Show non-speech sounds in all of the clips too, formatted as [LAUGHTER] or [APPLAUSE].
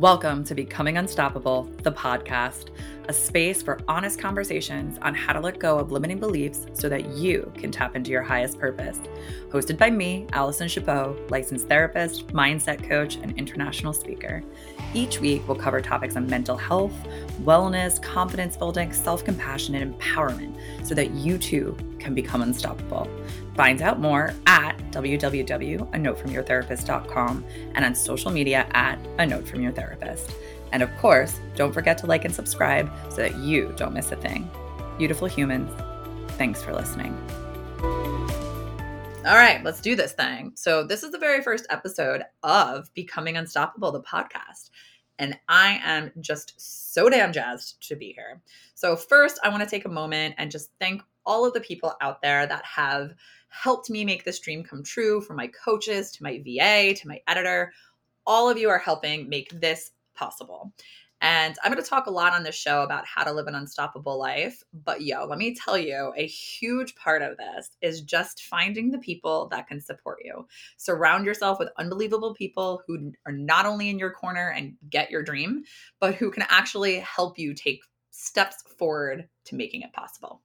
Welcome to Becoming Unstoppable, the podcast, a space for honest conversations on how to let go of limiting beliefs so that you can tap into your highest purpose. Hosted by me, Allison Guilbault, licensed therapist, mindset coach, and international speaker. Each week, we'll cover topics on mental health, wellness, confidence building, self compassion, and empowerment so that you too can become unstoppable. Find out more at www.anotefromyourtherapist.com and on social media at a note from your therapist. And of course, don't forget to like and subscribe so that you don't miss a thing. Beautiful humans, thanks for listening. All right, let's do this thing. So, this is the very first episode of Becoming Unstoppable, the podcast. And I am just so damn jazzed to be here. So, first, I want to take a moment and just thank all of the people out there that have helped me make this dream come true from my coaches to my VA to my editor. All of you are helping make this possible. And I'm going to talk a lot on this show about how to live an unstoppable life. But yo, let me tell you, a huge part of this is just finding the people that can support you. Surround yourself with unbelievable people who are not only in your corner and get your dream, but who can actually help you take steps forward to making it possible.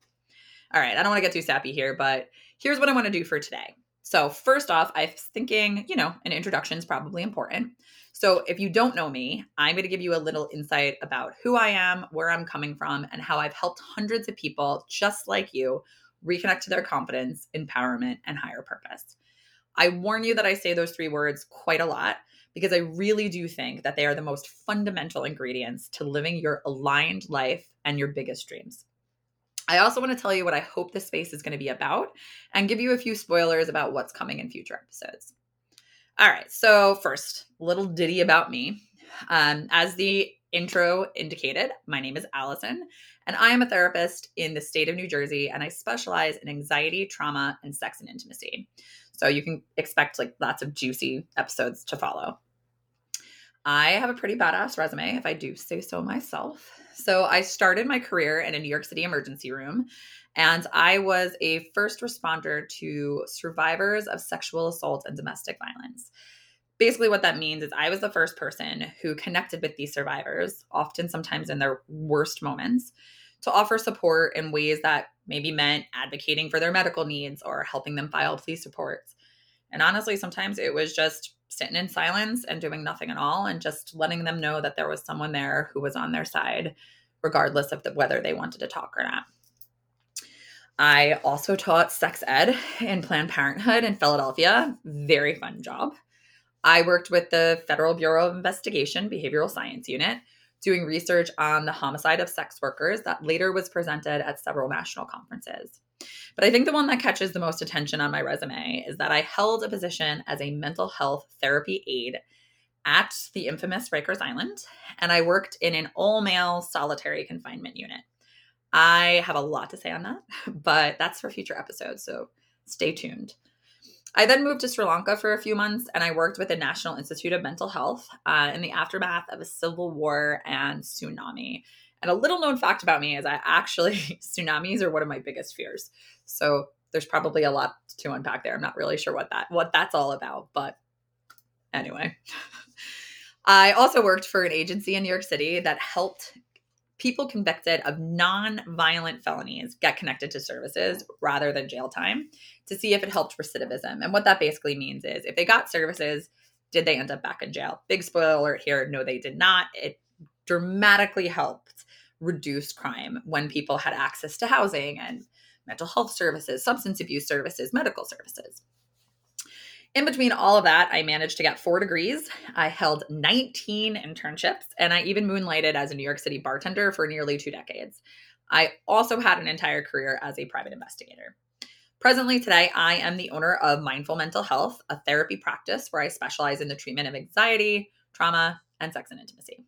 All right, I don't want to get too sappy here, but here's what I want to do for today. So, first off, I'm thinking, you know, an introduction is probably important. So, if you don't know me, I'm going to give you a little insight about who I am, where I'm coming from, and how I've helped hundreds of people just like you reconnect to their confidence, empowerment, and higher purpose. I warn you that I say those three words quite a lot because I really do think that they are the most fundamental ingredients to living your aligned life and your biggest dreams. I also want to tell you what I hope this space is going to be about and give you a few spoilers about what's coming in future episodes. All right, so first, little ditty about me. Um, as the intro indicated, my name is Allison, and I am a therapist in the state of New Jersey, and I specialize in anxiety, trauma, and sex and intimacy. So you can expect like lots of juicy episodes to follow. I have a pretty badass resume, if I do say so myself. So I started my career in a New York City emergency room, and I was a first responder to survivors of sexual assault and domestic violence. Basically, what that means is I was the first person who connected with these survivors, often sometimes in their worst moments, to offer support in ways that maybe meant advocating for their medical needs or helping them file police reports. And honestly, sometimes it was just sitting in silence and doing nothing at all and just letting them know that there was someone there who was on their side regardless of the, whether they wanted to talk or not. I also taught sex ed in planned parenthood in philadelphia. Very fun job. I worked with the federal bureau of investigation behavioral science unit doing research on the homicide of sex workers that later was presented at several national conferences but I think the one that catches the most attention on my resume is that I held a position as a mental health therapy aide at the infamous Rikers Island, and I worked in an all male solitary confinement unit. I have a lot to say on that, [LAUGHS] but that's for future episodes, so stay tuned. I then moved to Sri Lanka for a few months and I worked with the National Institute of Mental Health uh, in the aftermath of a civil war and tsunami. And a little known fact about me is I actually, [LAUGHS] tsunamis are one of my biggest fears. So there's probably a lot to unpack there. I'm not really sure what that what that's all about, but anyway. [LAUGHS] I also worked for an agency in New York City that helped people convicted of non-violent felonies get connected to services rather than jail time to see if it helped recidivism. And what that basically means is if they got services, did they end up back in jail? Big spoiler alert here, no they did not. It dramatically helped reduce crime when people had access to housing and mental health services, substance abuse services, medical services. In between all of that, I managed to get four degrees. I held 19 internships, and I even moonlighted as a New York City bartender for nearly two decades. I also had an entire career as a private investigator. Presently, today, I am the owner of Mindful Mental Health, a therapy practice where I specialize in the treatment of anxiety, trauma, and sex and intimacy.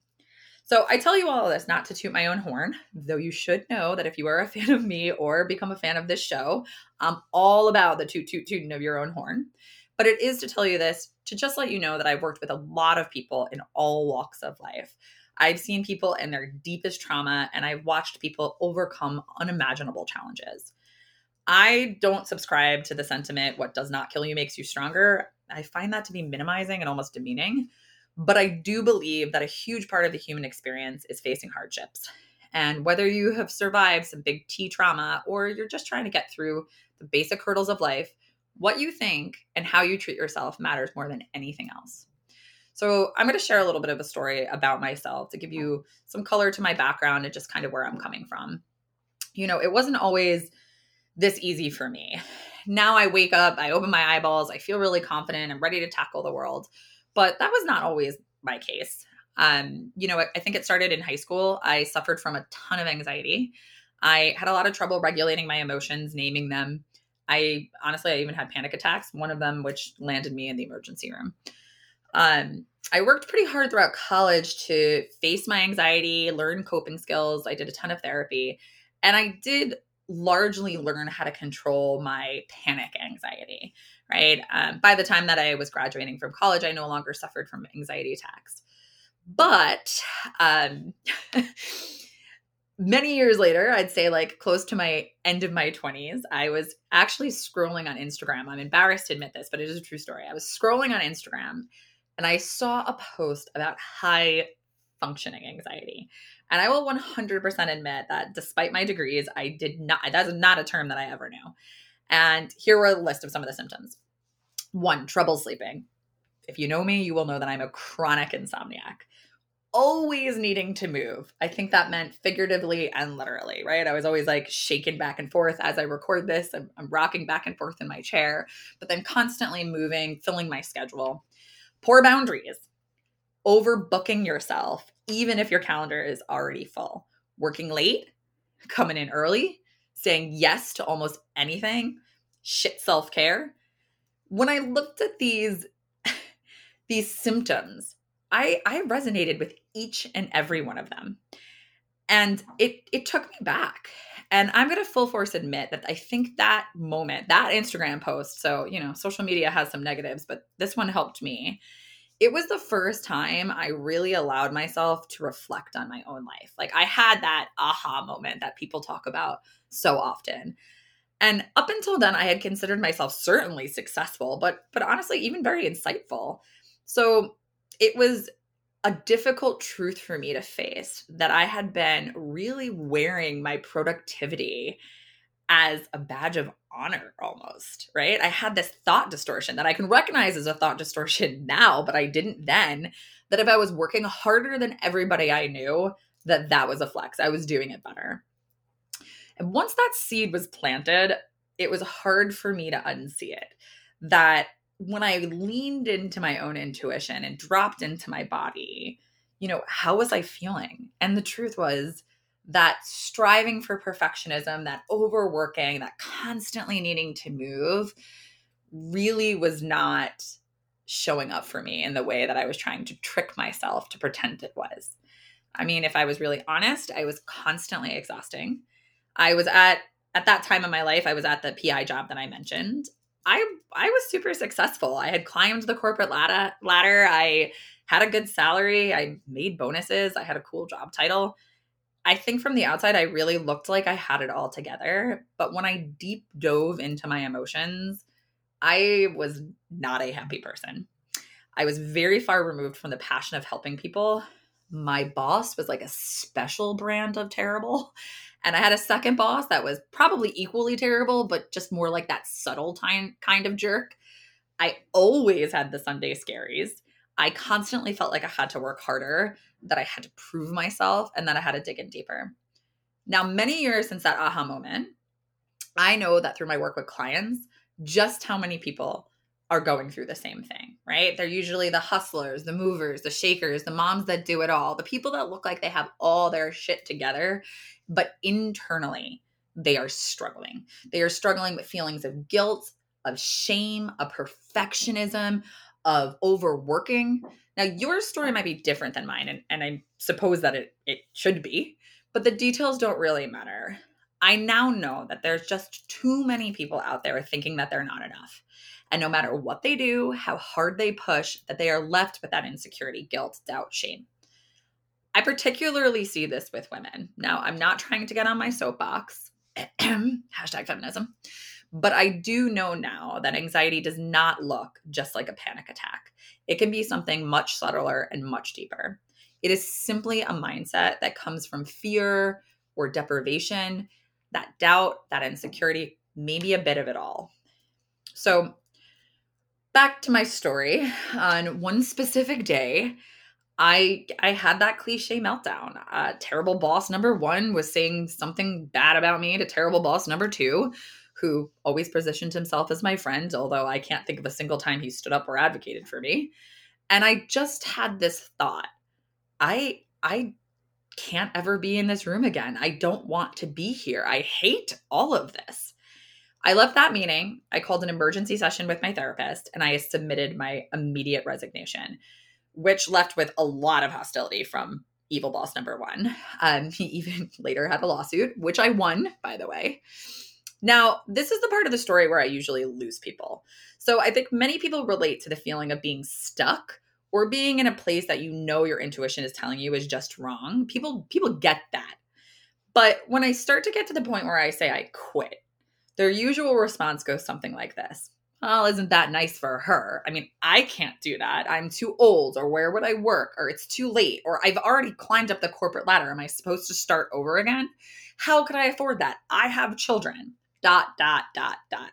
So I tell you all of this not to toot my own horn, though you should know that if you are a [LAUGHS] fan of me or become a fan of this show, I'm all about the toot toot tooting of your own horn. But it is to tell you this to just let you know that I've worked with a lot of people in all walks of life. I've seen people in their deepest trauma and I've watched people overcome unimaginable challenges. I don't subscribe to the sentiment what does not kill you makes you stronger. I find that to be minimizing and almost demeaning But I do believe that a huge part of the human experience is facing hardships. And whether you have survived some big T trauma or you're just trying to get through the basic hurdles of life, what you think and how you treat yourself matters more than anything else. So, I'm going to share a little bit of a story about myself to give you some color to my background and just kind of where I'm coming from. You know, it wasn't always this easy for me. Now I wake up, I open my eyeballs, I feel really confident, I'm ready to tackle the world. But that was not always my case. Um, you know, I think it started in high school. I suffered from a ton of anxiety. I had a lot of trouble regulating my emotions, naming them. I honestly, I even had panic attacks, one of them which landed me in the emergency room. Um, I worked pretty hard throughout college to face my anxiety, learn coping skills. I did a ton of therapy, and I did largely learn how to control my panic anxiety, right? Um, by the time that I was graduating from college, I no longer suffered from anxiety attacks. But um, [LAUGHS] many years later, I'd say like close to my end of my 20s, I was actually scrolling on Instagram. I'm embarrassed to admit this, but it is a true story. I was scrolling on Instagram and I saw a post about high functioning anxiety. And I will 100% admit that despite my degrees, I did not, that's not a term that I ever knew. And here were a list of some of the symptoms. One, trouble sleeping. If you know me, you will know that I'm a chronic insomniac. Always needing to move. I think that meant figuratively and literally, right? I was always like shaking back and forth as I record this. I'm, I'm rocking back and forth in my chair, but then constantly moving, filling my schedule. Poor boundaries overbooking yourself, even if your calendar is already full. Working late, coming in early, saying yes to almost anything, shit self care. When I looked at these, [LAUGHS] these symptoms, I, I resonated with each and every one of them. And it, it took me back. And I'm going to full force admit that I think that moment, that Instagram post, so, you know, social media has some negatives, but this one helped me it was the first time I really allowed myself to reflect on my own life. Like I had that aha moment that people talk about so often. And up until then I had considered myself certainly successful, but but honestly even very insightful. So it was a difficult truth for me to face that I had been really wearing my productivity as a badge of honor almost, right? I had this thought distortion that I can recognize as a thought distortion [LAUGHS] now, but I didn't then. That if I was working harder than everybody I knew, that that was a flex. I was doing it better. And once that seed was planted, it was hard for me to unsee it. That when I leaned into my own intuition and dropped into my body, you know, how was I feeling? And the truth was, that striving for perfectionism, that overworking, that constantly needing to move really was not showing up for me in the way that I was trying to trick myself to pretend it was. I mean, if I was really honest, I was constantly exhausting. I was at at that time in my life, I was at the PI job that I mentioned. I I was super successful. I had climbed the corporate ladder ladder. I had a good salary. I made bonuses. I had a cool job title. I think from the outside, I really looked like I had it all together. But when I deep dove into my emotions, I was not a happy person. I was very far removed from the passion of helping people. My boss was like a special brand of terrible. And I had a second boss that was probably equally terrible, but just more like that subtle time kind of jerk. I always had the Sunday scaries. I constantly felt like I had to work harder, that I had to prove myself, and that I had to dig in deeper. Now, many years since that aha moment, I know that through my work with clients, just how many people are going through the same thing, right? They're usually the hustlers, the movers, the shakers, the moms that do it all, the people that look like they have all their shit together, but internally they are struggling. They are struggling with feelings of guilt, of shame, of perfectionism, of overworking. Now, your story might be different than mine, and, and I suppose that it, it should be, but the details don't really matter. I now know that there's just too many people out there thinking that they're not enough. And no matter what they do, how hard they push, that they are left with that insecurity, guilt, doubt, shame. I particularly see this with women. Now, I'm not trying to get on my soapbox, [CLEARS THROAT] hashtag feminism, But I do know now that anxiety does not look just like a panic attack. It can be something much subtler and much deeper. It is simply a mindset that comes from fear or deprivation, that doubt, that insecurity, maybe a bit of it all. So, back to my story. On one specific day, I I had that cliche meltdown. Uh, terrible boss number one was saying something bad about me to terrible boss number two, who always positioned himself as my friend, although I can't think of a single time he stood up or advocated for me. And I just had this thought. I I can't ever be in this room again. I don't want to be here. I hate all of this. I left that meeting. I called an emergency session with my therapist and I submitted my immediate resignation, which left with a lot of hostility from evil boss number one. Um, he [LAUGHS] even later had a lawsuit, which I won, by the way. Now, this is the part of the story where I usually lose people. So I think many people relate to the feeling of being stuck or being in a place that you know your intuition is telling you is just wrong. People people get that. But when I start to get to the point where I say I quit, their usual response goes something like this. Well, isn't that nice for her? I mean, I can't do that. I'm too old, or where would I work? Or it's too late, or I've already climbed up the corporate ladder. Am I supposed to start over again? How could I afford that? I have children dot, dot, dot, dot.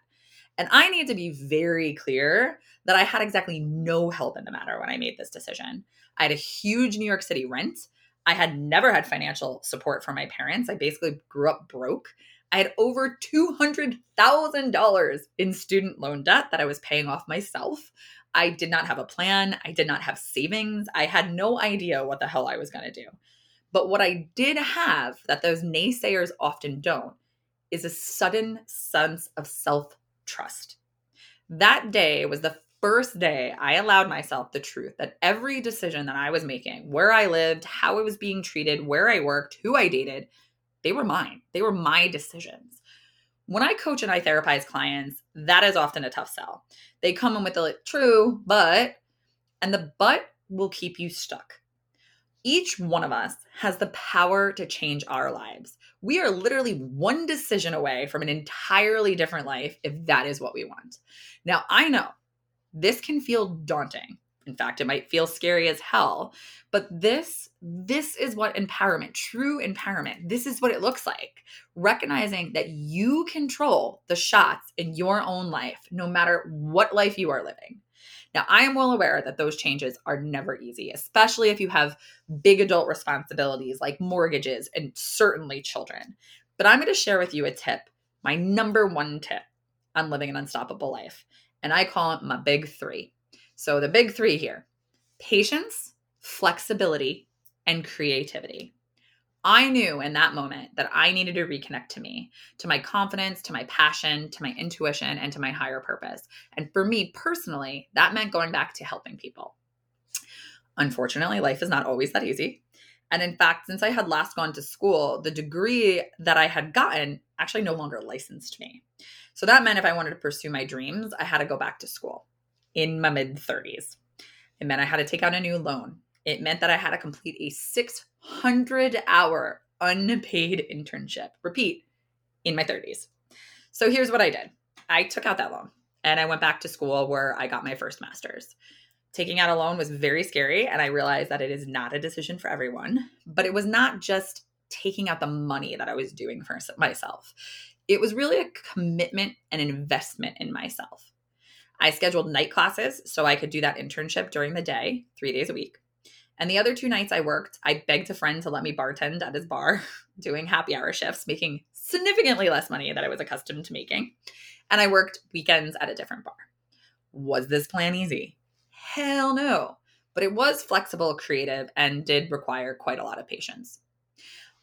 And I need to be very clear that I had exactly no help in the matter when I made this decision. I had a huge New York City rent. I had never had financial support from my parents. I basically grew up broke. I had over $200,000 in student loan debt that I was paying off myself. I did not have a plan. I did not have savings. I had no idea what the hell I was going to do. But what I did have that those naysayers often don't is a sudden sense of self trust. That day was the first day I allowed myself the truth that every decision that I was making, where I lived, how I was being treated, where I worked, who I dated, they were mine. They were my decisions. When I coach and I therapize clients, that is often a tough sell. They come in with the like, true, but, and the but will keep you stuck. Each one of us has the power to change our lives. We are literally one decision away from an entirely different life if that is what we want. Now, I know this can feel daunting. In fact, it might feel scary as hell, but this this is what empowerment, true empowerment, this is what it looks like. Recognizing that you control the shots in your own life no matter what life you are living. Now, I am well aware that those changes are never easy, especially if you have big adult responsibilities like mortgages and certainly children. But I'm going to share with you a tip, my number one tip on living an unstoppable life. And I call it my big three. So, the big three here patience, flexibility, and creativity. I knew in that moment that I needed to reconnect to me, to my confidence, to my passion, to my intuition, and to my higher purpose. And for me personally, that meant going back to helping people. Unfortunately, life is not always that easy. And in fact, since I had last gone to school, the degree that I had gotten actually no longer licensed me. So that meant if I wanted to pursue my dreams, I had to go back to school in my mid 30s. It meant I had to take out a new loan. It meant that I had to complete a 600 hour unpaid internship. Repeat, in my 30s. So here's what I did I took out that loan and I went back to school where I got my first master's. Taking out a loan was very scary, and I realized that it is not a decision for everyone. But it was not just taking out the money that I was doing for myself, it was really a commitment and investment in myself. I scheduled night classes so I could do that internship during the day, three days a week. And the other two nights I worked, I begged a friend to let me bartend at his bar, [LAUGHS] doing happy hour shifts, making significantly less money than I was accustomed to making. And I worked weekends at a different bar. Was this plan easy? Hell no. But it was flexible, creative, and did require quite a lot of patience.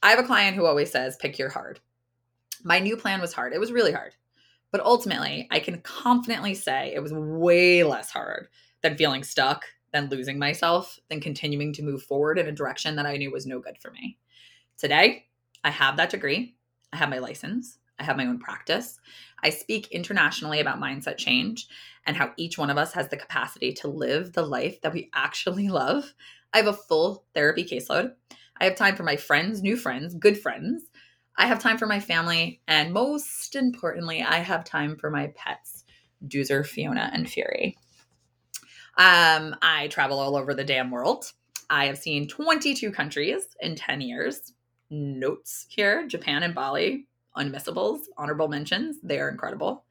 I have a client who always says, pick your hard. My new plan was hard. It was really hard. But ultimately, I can confidently say it was way less hard than feeling stuck than losing myself, than continuing to move forward in a direction that I knew was no good for me. Today, I have that degree, I have my license, I have my own practice. I speak internationally about mindset change and how each one of us has the capacity to live the life that we actually love. I have a full therapy caseload. I have time for my friends, new friends, good friends. I have time for my family, and most importantly, I have time for my pets, Doozer, Fiona, and Fury. Um, I travel all over the damn world. I have seen 22 countries in 10 years. Notes here Japan and Bali, unmissables, honorable mentions. They are incredible.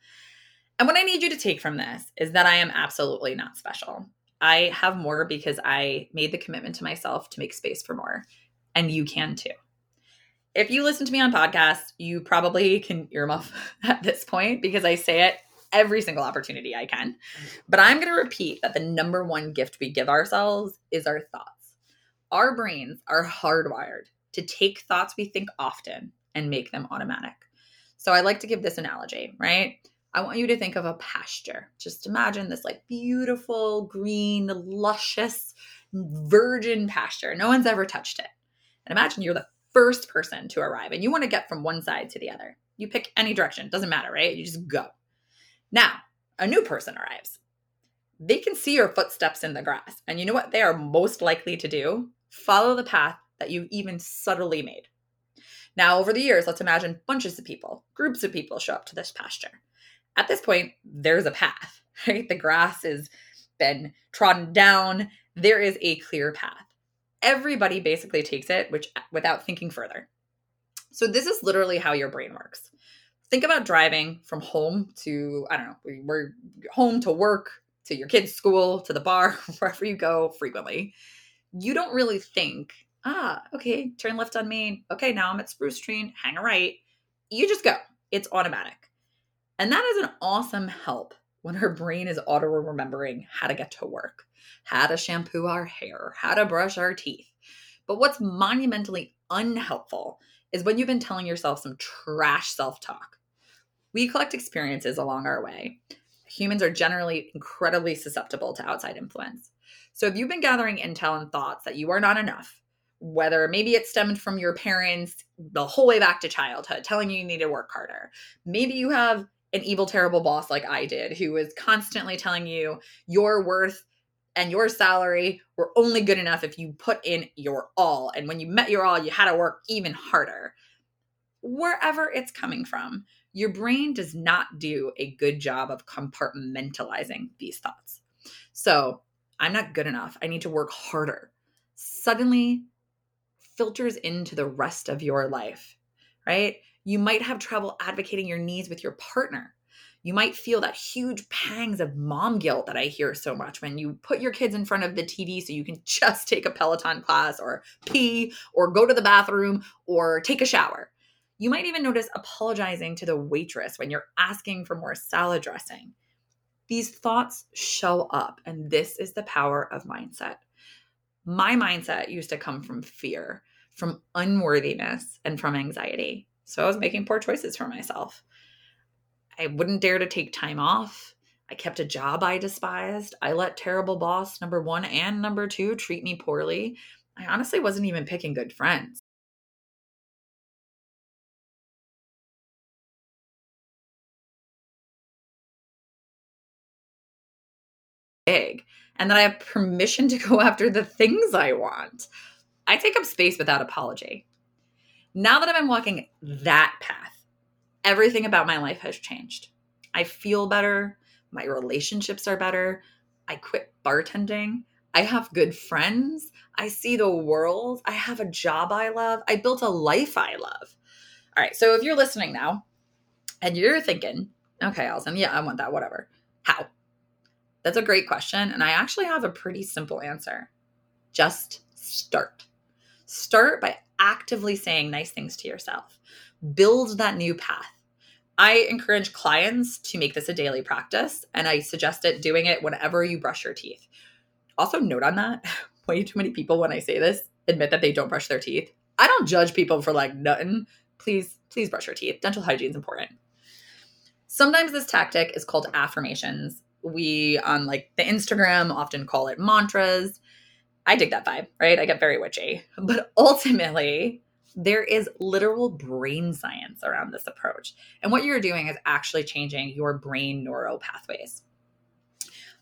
And what I need you to take from this is that I am absolutely not special. I have more because I made the commitment to myself to make space for more. And you can too. If you listen to me on podcasts, you probably can earmuff [LAUGHS] at this point because I say it every single opportunity I can. But I'm going to repeat that the number one gift we give ourselves is our thoughts. Our brains are hardwired to take thoughts we think often and make them automatic. So I like to give this analogy, right? I want you to think of a pasture. Just imagine this like beautiful, green, luscious, virgin pasture. No one's ever touched it. And imagine you're the first person to arrive and you want to get from one side to the other. You pick any direction, doesn't matter, right? You just go. Now, a new person arrives. They can see your footsteps in the grass. And you know what they are most likely to do? Follow the path that you've even subtly made. Now, over the years, let's imagine bunches of people, groups of people show up to this pasture. At this point, there's a path, [LAUGHS] right? The grass has been trodden down. There is a clear path. Everybody basically takes it which without thinking further. So this is literally how your brain works think about driving from home to I don't know, we're home to work, to your kids' school, to the bar, [LAUGHS] wherever you go frequently. You don't really think, ah, okay, turn left on Main. Okay, now I'm at Spruce Tree, hang a right. You just go. It's automatic. And that is an awesome help when our brain is auto remembering how to get to work, how to shampoo our hair, how to brush our teeth. But what's monumentally unhelpful is when you've been telling yourself some trash self talk we collect experiences along our way. Humans are generally incredibly susceptible to outside influence. So if you've been gathering intel and thoughts that you are not enough, whether maybe it stemmed from your parents the whole way back to childhood telling you you need to work harder, maybe you have an evil, terrible boss like I did who was constantly telling you your worth and your salary were only good enough if you put in your all. And when you met your all, you had to work even harder. Wherever it's coming from, your brain does not do a good job of compartmentalizing these thoughts. So, I'm not good enough. I need to work harder. Suddenly filters into the rest of your life, right? You might have trouble advocating your needs with your partner. You might feel that huge pangs of mom guilt that I hear so much when you put your kids in front of the TV so you can [LAUGHS] just take a Peloton class or pee or go to the bathroom or take a shower. You might even notice apologizing to the waitress when you're asking for more salad dressing. These thoughts show up, and this is the power of mindset. My mindset used to come from fear, from unworthiness, and from anxiety. So I was making poor choices for myself. I wouldn't dare to take time off. I kept a job I despised. I let terrible boss number one and number two treat me poorly. I honestly wasn't even picking good friends. big and that I have permission to go [LAUGHS] after the things I want. I take up space without apology. Now that I've been walking that path, everything about my life has changed. I feel better. My relationships are better. I quit bartending. I have good friends. I see the world. I have a job I love. I built a life I love. All right. So if you're listening now and you're thinking, okay, Allison, yeah, I want that, whatever. How? That's a great question. And I actually have a pretty simple answer just start. Start by actively saying nice things to yourself, build that new path. I encourage clients to make this a daily practice, and I suggest it doing it whenever you brush your teeth. Also, note on that [LAUGHS] way too many people, when I say this, admit that they don't brush their teeth. I don't judge people for like nothing. Please, please brush your teeth. Dental hygiene is important. Sometimes this tactic is called affirmations, we on like the Instagram often call it mantras. I dig that vibe, right? I get very witchy. But ultimately, there is literal brain science around this approach. And what you're doing is actually changing your brain neural pathways.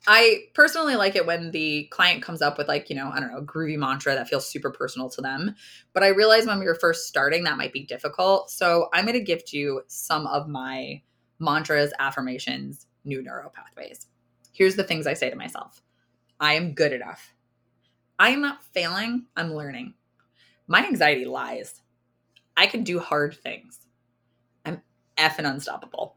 I personally like it when the client comes up with like, you know, I don't know, a groovy mantra that feels super personal to them. But I realize when we were first starting that might be difficult. So I'm going to gift you some of my mantras, affirmations, new neural pathways. Here's the things I say to myself. I am good enough. I am not failing, I'm learning. My anxiety lies. I can do hard things. I'm effing unstoppable.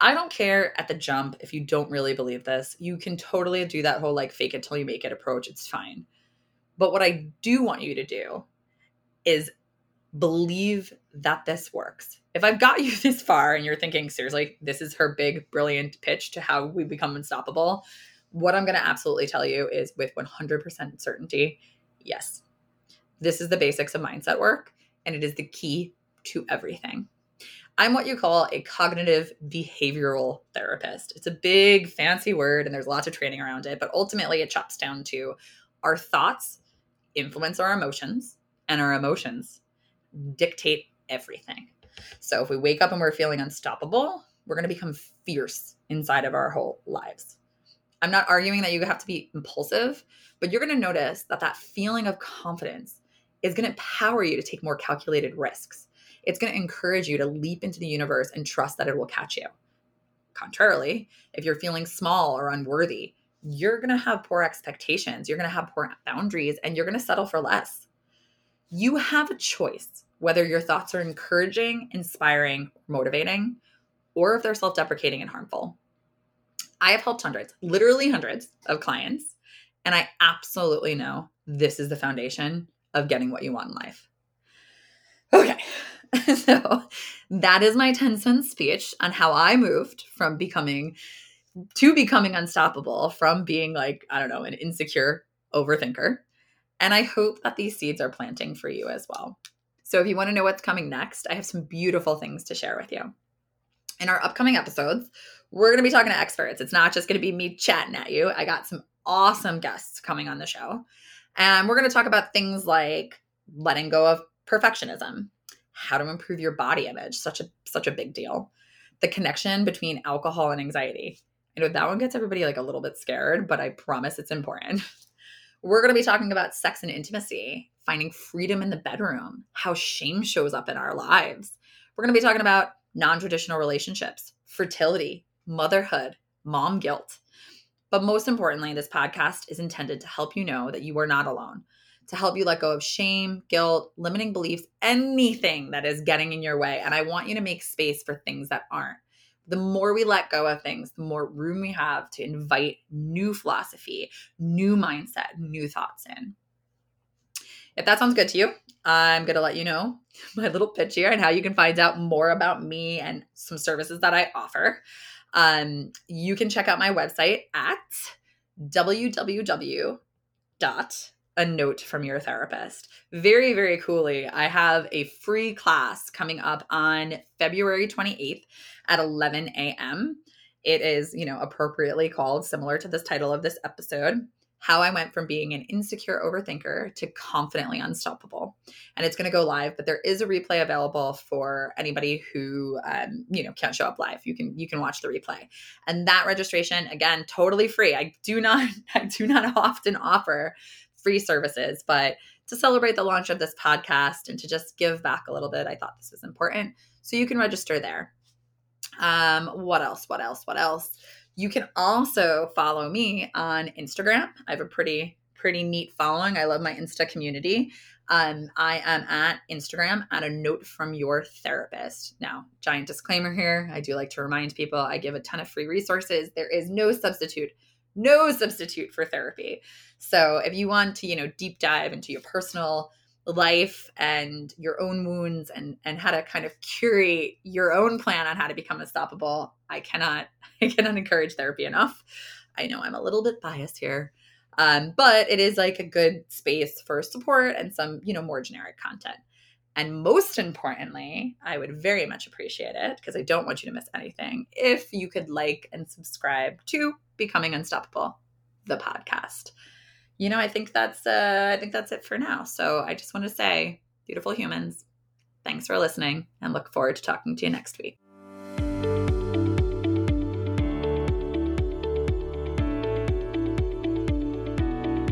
I don't care at the jump if you don't really believe this. You can totally do that whole like fake it till you make it approach. It's fine. But what I do want you to do is believe that this works. If I've got [LAUGHS] you this far and you're thinking, seriously, this is her big, brilliant pitch to how we become unstoppable, what I'm going to absolutely tell you is with 100% certainty yes, this is the basics of mindset work, and it is the key to everything. I'm what you call a cognitive behavioral therapist. It's a big, fancy word, and there's lots of training around it, but ultimately it chops down to our thoughts influence our emotions, and our emotions dictate everything. So if we wake up and we're feeling unstoppable, we're going to become fierce inside of our whole lives. I'm not arguing that you have to be impulsive, but you're going to notice that that feeling of confidence is going to empower you to take more calculated risks it's going to encourage you to leap into the universe and trust that it will catch you. Contrarily, if you're feeling small or unworthy, you're going to have poor expectations, you're going to have poor boundaries, and you're going to settle for less. You have a choice whether your thoughts are encouraging, inspiring, motivating, or if they're self deprecating and harmful. I have helped hundreds, literally hundreds of clients, and I absolutely know this is the foundation of getting what you want in life. Okay, [LAUGHS] so that is my 10 cent speech on how I moved from becoming to becoming unstoppable, from being like, I don't know, an insecure overthinker. And I hope that these seeds are planting for you as well. So if you want to know what's coming next, I have some beautiful things to share with you. In our upcoming episodes, we're going to be talking to experts. It's not just going to be me chatting at you. I got some awesome guests coming on the show. And we're going to talk about things like letting go of perfectionism, how to improve your body image, such a such a big deal. The connection between alcohol and anxiety. I know that one gets everybody like a little bit scared, but I promise it's important. We're going to be talking about sex and intimacy, finding freedom in the bedroom, how shame shows up in our lives. We're going to be talking about non-traditional relationships, fertility, motherhood, mom guilt. But most importantly, this podcast is intended to help you know that you are not alone to help you let go of shame, guilt, limiting beliefs, anything that is getting in your way. And I want you to make space for things that aren't. The more we let go of things, the more room we have to invite new philosophy, new mindset, new thoughts in. If that sounds good to you, I'm going to let you know [LAUGHS] my little pitch here and how you can find out more about me and some services that I offer. Um, you can check out my website at www dot a note from your therapist. Very, very coolly, I have a free class coming up on February 28th at 11 a.m. It is, you know, appropriately called, similar to this title of this episode, How I Went from Being an Insecure Overthinker to Confidently Unstoppable. And it's going to go live, but there is a replay available for anybody who, um, you know, can't show up live. You can you can watch the replay. And that registration, again, totally free. I do not [LAUGHS] I do not often offer free services. But to celebrate the launch of this podcast and to just give back a little bit, I thought this was important. So you can register there. Um, what else? What else? What else? You can also follow me on Instagram. I have a pretty pretty neat following. I love my Insta community. Um, I am at Instagram at a note from your therapist. Now, giant disclaimer here. I do like to remind people I give a ton of free resources. There is no substitute no substitute for therapy. So if you want to, you know, deep dive into your personal life and your own wounds and and how to kind of curate your own plan on how to become unstoppable, I cannot [LAUGHS] I cannot encourage therapy enough. I know I'm a little bit biased here. Um, but it is like a good space for support and some, you know, more generic content. And most importantly, I would very much appreciate it because I don't want you to miss anything if you could like and subscribe to Becoming Unstoppable, the podcast. You know, I think that's uh, I think that's it for now. So I just want to say, beautiful humans, thanks for listening, and look forward to talking to you next week.